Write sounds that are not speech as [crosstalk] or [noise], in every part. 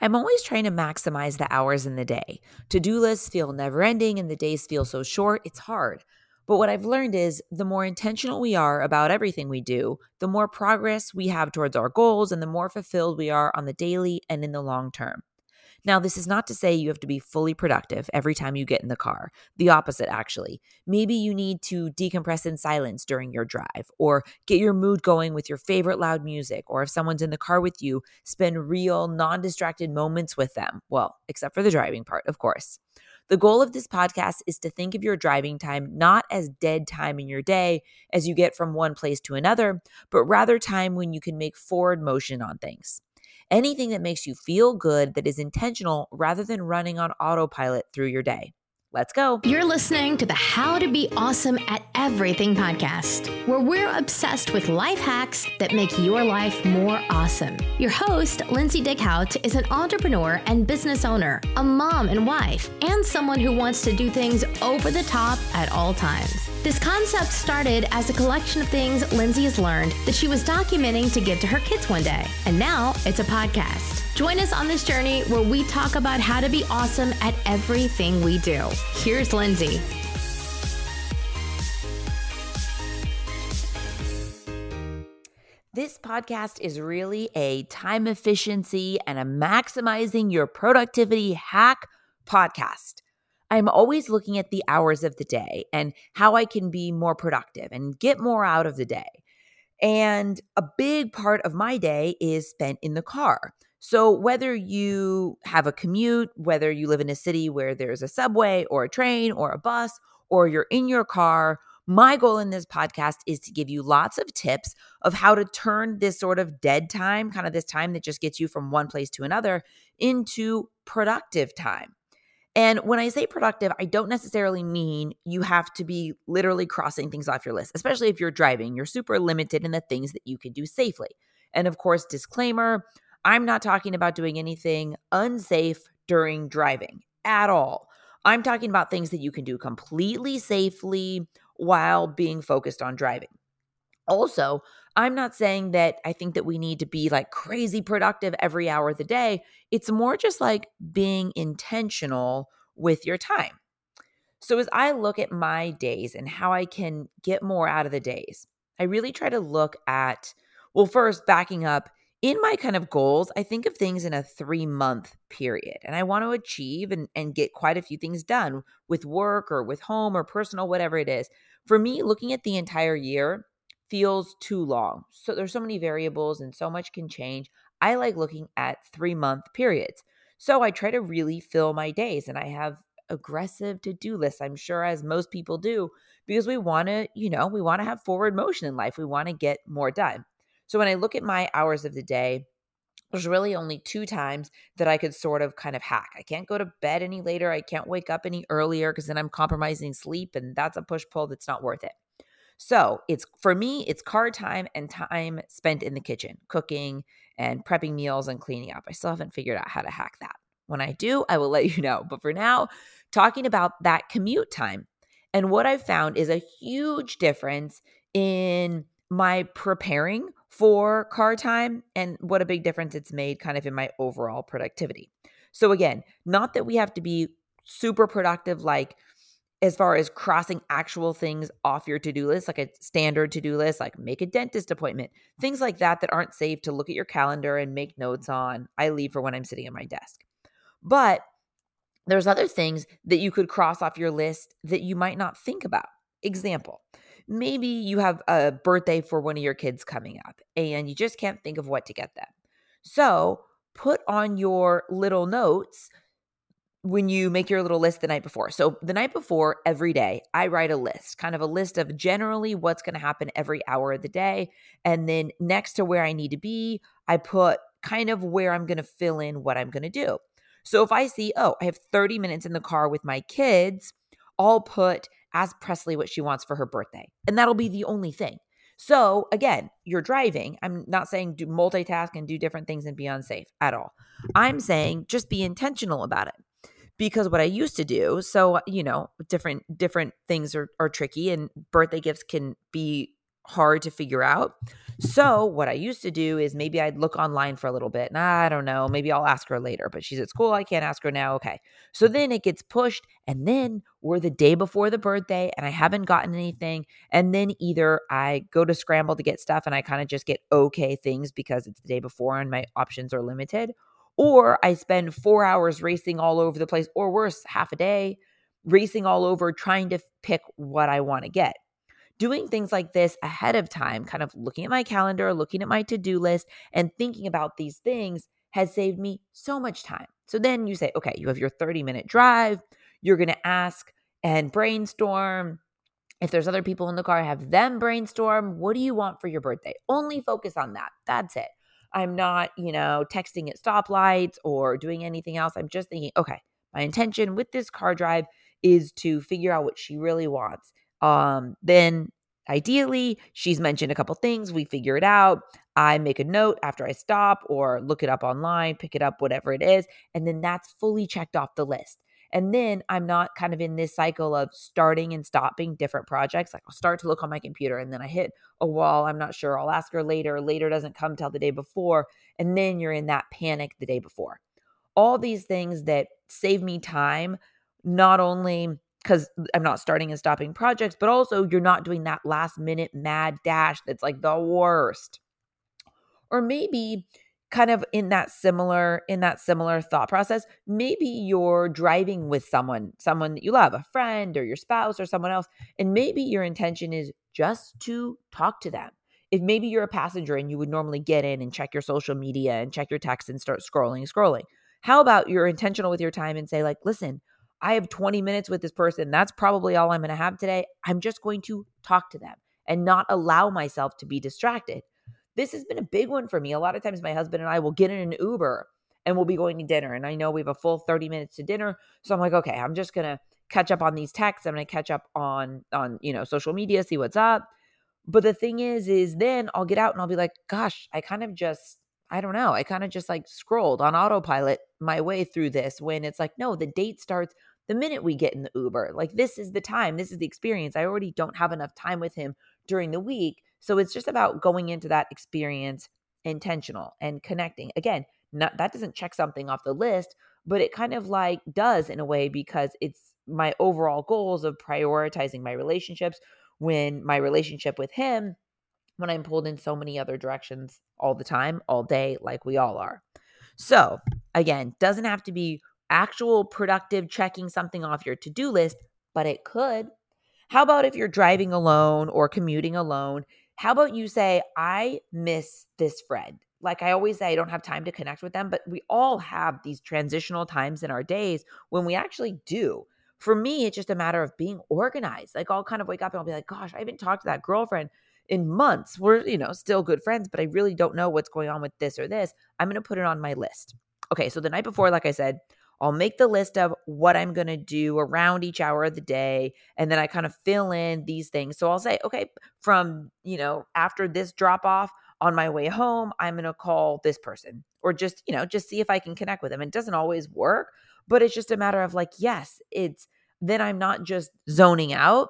I'm always trying to maximize the hours in the day. To do lists feel never ending and the days feel so short, it's hard. But what I've learned is the more intentional we are about everything we do, the more progress we have towards our goals and the more fulfilled we are on the daily and in the long term. Now, this is not to say you have to be fully productive every time you get in the car. The opposite, actually. Maybe you need to decompress in silence during your drive, or get your mood going with your favorite loud music, or if someone's in the car with you, spend real, non distracted moments with them. Well, except for the driving part, of course. The goal of this podcast is to think of your driving time not as dead time in your day as you get from one place to another, but rather time when you can make forward motion on things anything that makes you feel good that is intentional rather than running on autopilot through your day. Let's go. You're listening to the How to Be Awesome at Everything podcast, where we're obsessed with life hacks that make your life more awesome. Your host, Lindsay Dicus, is an entrepreneur and business owner, a mom and wife, and someone who wants to do things over the top at all times. This concept started as a collection of things Lindsay has learned that she was documenting to give to her kids one day, and now it's a podcast. Join us on this journey where we talk about how to be awesome at everything we do. Here's Lindsay. This podcast is really a time efficiency and a maximizing your productivity hack podcast. I'm always looking at the hours of the day and how I can be more productive and get more out of the day. And a big part of my day is spent in the car. So, whether you have a commute, whether you live in a city where there's a subway or a train or a bus, or you're in your car, my goal in this podcast is to give you lots of tips of how to turn this sort of dead time, kind of this time that just gets you from one place to another, into productive time. And when I say productive, I don't necessarily mean you have to be literally crossing things off your list, especially if you're driving. You're super limited in the things that you can do safely. And of course, disclaimer I'm not talking about doing anything unsafe during driving at all. I'm talking about things that you can do completely safely while being focused on driving. Also, I'm not saying that I think that we need to be like crazy productive every hour of the day. It's more just like being intentional with your time. So, as I look at my days and how I can get more out of the days, I really try to look at, well, first, backing up, in my kind of goals, I think of things in a three month period and I want to achieve and, and get quite a few things done with work or with home or personal, whatever it is. For me, looking at the entire year feels too long. So there's so many variables and so much can change. I like looking at three month periods. So I try to really fill my days and I have aggressive to do lists, I'm sure, as most people do, because we want to, you know, we want to have forward motion in life. We want to get more done. So when I look at my hours of the day, there's really only two times that I could sort of kind of hack. I can't go to bed any later. I can't wake up any earlier because then I'm compromising sleep and that's a push pull that's not worth it. So it's for me, it's car time and time spent in the kitchen, cooking and prepping meals and cleaning up. I still haven't figured out how to hack that. When I do, I will [laughs] let you know. But for now, talking about that commute time. And what I've found is a huge difference in my preparing for car time and what a big difference it's made kind of in my overall productivity. So, again, not that we have to be super productive, like as far as crossing actual things off your to do list, like a standard to do list, like make a dentist appointment, things like that that aren't safe to look at your calendar and make notes on. I leave for when I'm sitting at my desk. But there's other things that you could cross off your list that you might not think about. Example, maybe you have a birthday for one of your kids coming up and you just can't think of what to get them. So put on your little notes when you make your little list the night before. So the night before, every day, I write a list, kind of a list of generally what's going to happen every hour of the day. And then next to where I need to be, I put kind of where I'm going to fill in what I'm going to do. So if I see, oh, I have 30 minutes in the car with my kids, I'll put ask Presley what she wants for her birthday. And that'll be the only thing. So again, you're driving. I'm not saying do multitask and do different things and be unsafe at all. I'm saying just be intentional about it. Because what I used to do, so uh, you know, different different things are, are tricky and birthday gifts can be hard to figure out. So, what I used to do is maybe I'd look online for a little bit. And I don't know, maybe I'll ask her later, but she's at school. I can't ask her now. Okay. So then it gets pushed. And then we're the day before the birthday and I haven't gotten anything. And then either I go to scramble to get stuff and I kind of just get okay things because it's the day before and my options are limited. Or I spend four hours racing all over the place, or worse, half a day racing all over trying to pick what I want to get doing things like this ahead of time, kind of looking at my calendar, looking at my to do list, and thinking about these things has saved me so much time. So then you say, okay, you have your 30 minute drive, you're going to ask and brainstorm. If there's other people in the car, have them brainstorm. What do you want for your birthday? Only focus on that. That's it. I'm not, you know, texting at stoplights or doing anything else. I'm just thinking, okay, my intention with this car drive is to figure out what she really wants um, then ideally, she's mentioned a couple things. We figure it out. I make a note after I stop or look it up online, pick it up, whatever it is. And then that's fully checked off the list. And then I'm not kind of in this cycle of starting and stopping different projects. Like I'll start to look on my computer and then I hit a wall. I'm not sure. I'll ask her later. Later doesn't come till the day before. And then you're in that panic the day before. All these things that save me time, not only because I'm not starting and stopping projects, but also you're not doing that last minute mad dash that's like the worst. Or maybe kind of in that similar in that similar thought process maybe you're driving with someone someone that you love a friend or your spouse or someone else and maybe your intention is just to talk to them if maybe you're a passenger and you would normally get in and check your social media and check your text and start scrolling scrolling how about you're intentional with your time and say like listen I have 20 minutes with this person. That's probably all I'm going to have today. I'm just going to talk to them and not allow myself to be distracted. This has been a big one for me. A lot of times, my husband and I will get in an Uber and we'll be going to dinner. And I know we have a full 30 minutes to dinner. So I'm like, okay, I'm just going to catch up on these texts. I'm going to catch up on, on, you know, social media, see what's up. But the thing is, is then I'll get out and I'll be like, gosh, I kind of just I don't know. I kind of just like scrolled on autopilot my way through this when it's like, no, the date starts the minute we get in the Uber. Like, this is the time, this is the experience. I already don't have enough time with him during the week. So it's just about going into that experience intentional and connecting. Again, not, that doesn't check something off the list, but it kind of like does in a way because it's my overall goals of prioritizing my relationships when my relationship with him when I'm pulled in so many other directions all the time, all day, like we all are. So, again, doesn't have to be actual productive checking something off your to do list, but it could. How about if you're driving alone or commuting alone? How about you say, I miss this friend? Like I always say, I don't have time to connect with them, but we all have these transitional times in our days when we actually do. For me, it's just a matter of being organized. Like I'll kind of wake up and I'll be like, gosh, I haven't talked to that girlfriend in months. We're, you know, still good friends, but I really don't know what's going on with this or this. I'm going to put it on my list. Okay. So the night before, like I said, I'll make the list of what I'm going to do around each hour of the day. And then I kind of fill in these things. So I'll say, okay, from, you know, after this drop off on my way home, I'm going to call this person or just, you know, just see if I can connect with them. It doesn't always work, but it's just a matter of like, yes, it's then I'm not just zoning out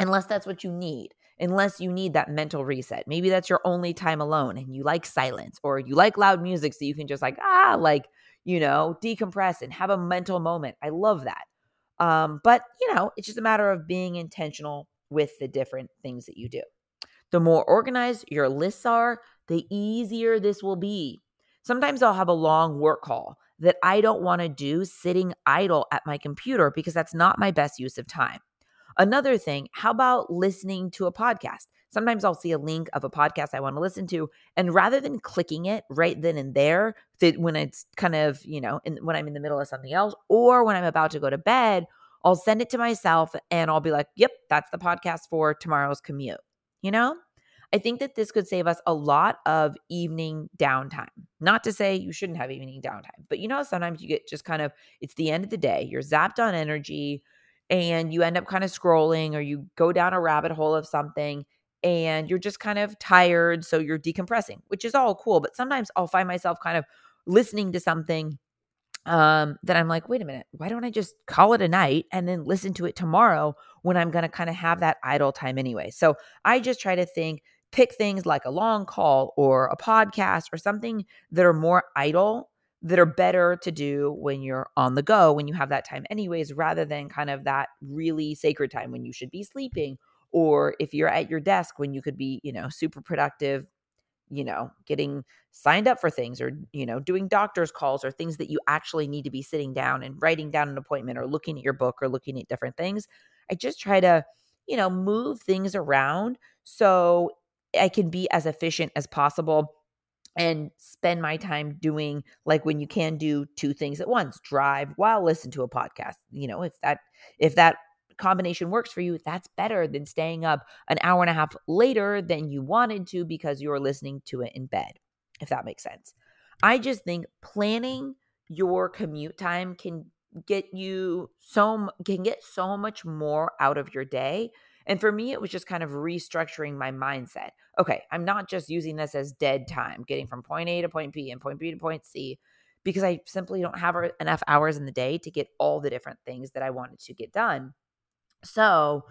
unless that's what you need unless you need that mental reset. Maybe that's your only time alone and you like silence or you like loud music so you can just like, ah, like you know, decompress and have a mental moment. I love that. Um, but, you know, it's just a matter of being intentional with the different things that you do. The more organized your lists are, the easier this will be. Sometimes I'll have a long work call that I don't want to do sitting idle at my computer because that's not my best use of time. Another thing, how about listening to a podcast? Sometimes I'll see a link of a podcast I want to listen to, and rather than clicking it right then and there, when it's kind of you know, in, when I'm in the middle of something else, or when I'm about to go to bed, I'll send it to myself, and I'll be like, "Yep, that's the podcast for tomorrow's commute." You know, I think that this could save us a lot of evening downtime. Not to say you shouldn't have evening downtime, but you know, sometimes you get just kind of, it's the end of the day, you're zapped on energy and you end up kind of scrolling or you go down a rabbit hole of something and you're just kind of tired. So you're decompressing, which is all cool. But sometimes I'll find myself kind of listening to something um, then I'm like, wait a minute, why don't I just call it a night and then listen to it tomorrow when I'm going to kind of have that idle time anyway? So I just try to think, pick things like a long call or a podcast or something that are more idle that are better to do when you're on the go, when you have that time, anyways, rather than kind of that really sacred time when you should be sleeping. Or if you're at your desk when you could be, you know, super productive you know, getting signed up for things or, you know, doing doctor's calls or things that you actually need to be sitting down and writing down an appointment or looking at your book or looking at different things. I just try to, you know, move things around so I can be as efficient as possible and spend my time doing like when you can do two things at once drive while listen to a podcast you know if that if that combination works for you, that's better than staying up an hour and a half later than you wanted to because you're listening to it in bed, if that makes sense. I just think planning your commute time can get you so can get so much more out of your day. And for me, it was just kind of restructuring my mindset. Okay, I'm not just using this as dead time, getting from point A to point B and point B to point C, because I simply don't have er, enough hours in the day to get all the different things that I wanted to get done. So,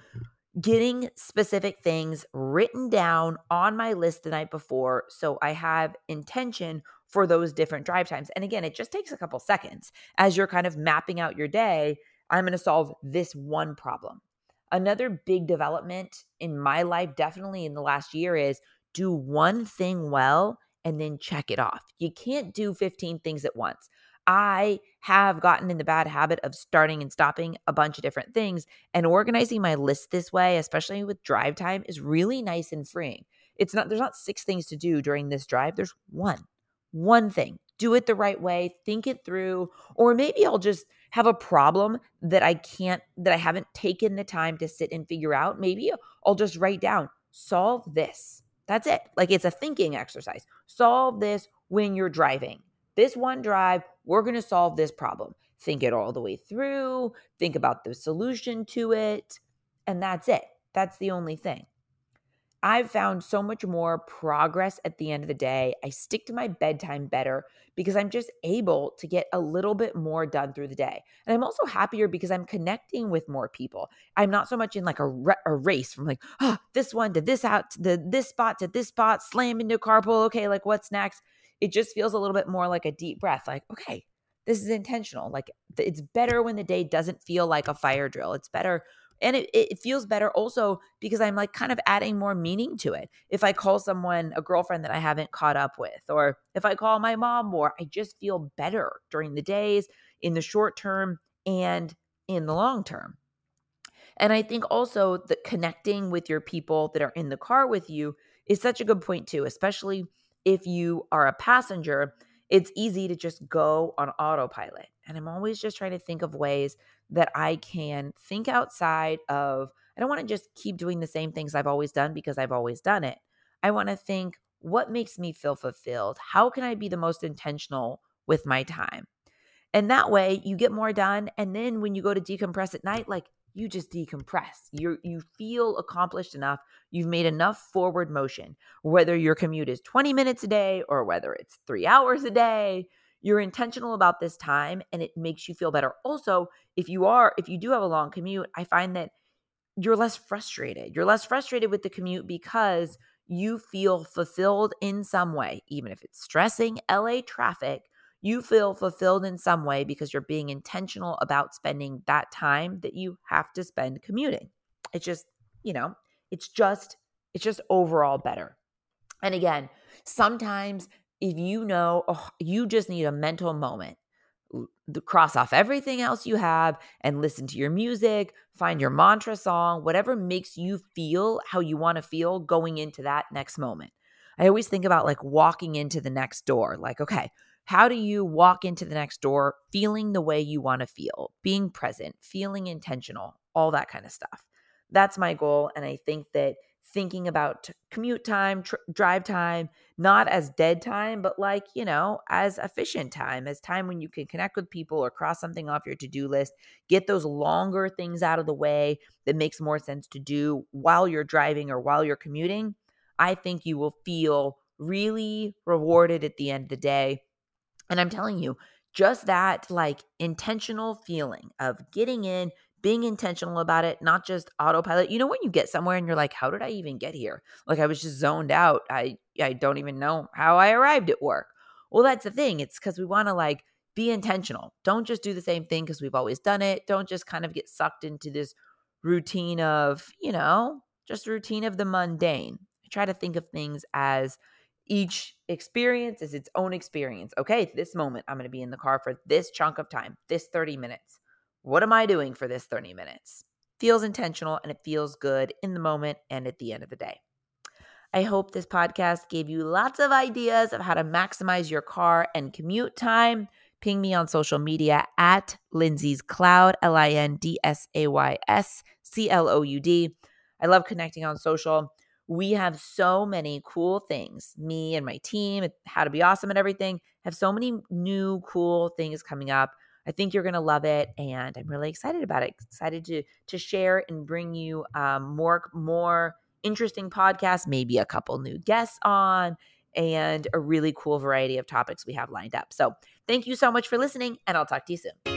getting specific things written down on my list the night before so I have intention for those different drive times. And again, it just takes a couple seconds as you're kind of mapping out your day. I'm going to solve this one problem. Another big development in my life, definitely in the last year, is do one thing well and then check it off. You can't do 15 things at once. I have gotten in the bad habit of starting and stopping a bunch of different things. And organizing my list this way, especially with drive time, is really nice and freeing. It's not, there's not six things to do during this drive. There's one, one thing. Do it the right way, think it through. Or maybe I'll just have a problem that I can't, that I haven't taken the time to sit and figure out. Maybe I'll just write down, solve this. That's it. Like it's a thinking exercise. Solve this when you're driving this one drive, we're going to solve this problem. Think it all the way through, think about the solution to it, and that's it. That's the only thing. I've found so much more progress at the end of the day. I stick to my bedtime better because I'm just able to get a little bit more done through the day. And I'm also happier because I'm connecting with more people. I'm not so much in like a, re- a race from like, oh, this one to this out to the, this spot to this spot, slam into carpool. Okay, like what's next? it just feels a little bit more like a deep breath like okay this is intentional like it's better when the day doesn't feel like a fire drill it's better and it, it feels better also because i'm like kind of adding more meaning to it. If i call someone a girlfriend that i haven't caught up with or if i call my mom more i just feel better during the days in the short term and in the long term. And i think also that connecting with your people that are in the car with you is such a good point too especially if you are a passenger, it's easy to just go on autopilot. And I'm always just trying to think of ways that I can think outside of, I don't want to just keep doing the same things I've always done because I've always done it. I want to think, what makes me feel fulfilled? How can I be the most intentional with my time? And that way you get more done. And then when you go to decompress at night, like you just decompress. You you feel accomplished enough. You've made enough forward motion. Whether your commute is 20 minutes a day or whether it's 3 hours a day, you're intentional about this time and it makes you feel better. Also, if you are if you do have a long commute, I find that you're less frustrated. You're less frustrated with the commute because you feel fulfilled in some way, even if it's stressing LA traffic you feel fulfilled in some way because you're being intentional about spending that time that you have to spend commuting. It's just, you know, it's just it's just overall better. And again, sometimes if you know oh, you just need a mental moment, cross off everything else you have and listen to your music, find your mantra song, whatever makes you feel how you want to feel going into that next moment. I always think about like walking into the next door. Like, okay, how do you walk into the next door feeling the way you want to feel, being present, feeling intentional, all that kind of stuff? That's my goal. And I think that thinking about commute time, tr- drive time, not as dead time, but like, you know, as efficient time, as time when you can connect with people or cross something off your to do list, get those longer things out of the way that makes more sense to do while you're driving or while you're commuting. I think you will feel really rewarded at the end of the day and I'm telling you, just that like intentional feeling of getting in, being intentional about it, not just autopilot. You know when you get somewhere and you're like, how did I even get here? Like I was just zoned out. I I don't even know how I arrived at work. Well, that's the thing. It's cuz we want to like be intentional. Don't just do the same thing because we've always done it. Don't just kind of get sucked into this routine of, you know, just routine of the mundane. I try to think of things as each experience is its own experience. Okay, this moment, I'm going to be in the car for this chunk of time, this 30 minutes. What am I doing for this 30 minutes? Feels intentional and it feels good in the moment and at the end of the day. I hope this podcast gave you lots of ideas of how to maximize your car and commute time. Ping me on social media at Lindsay's Cloud, L I N D S A Y S C L O U D. I love connecting on social. We have so many cool things. Me and my team, How to Be Awesome and everything, have so many new cool things coming up. I think you're going to love it, and I'm really excited about it. Excited to to share and bring you um, more more interesting podcasts, maybe a couple new guests on, and a really cool variety of topics we have lined up. So, thank you so much for listening, and I'll talk to you soon.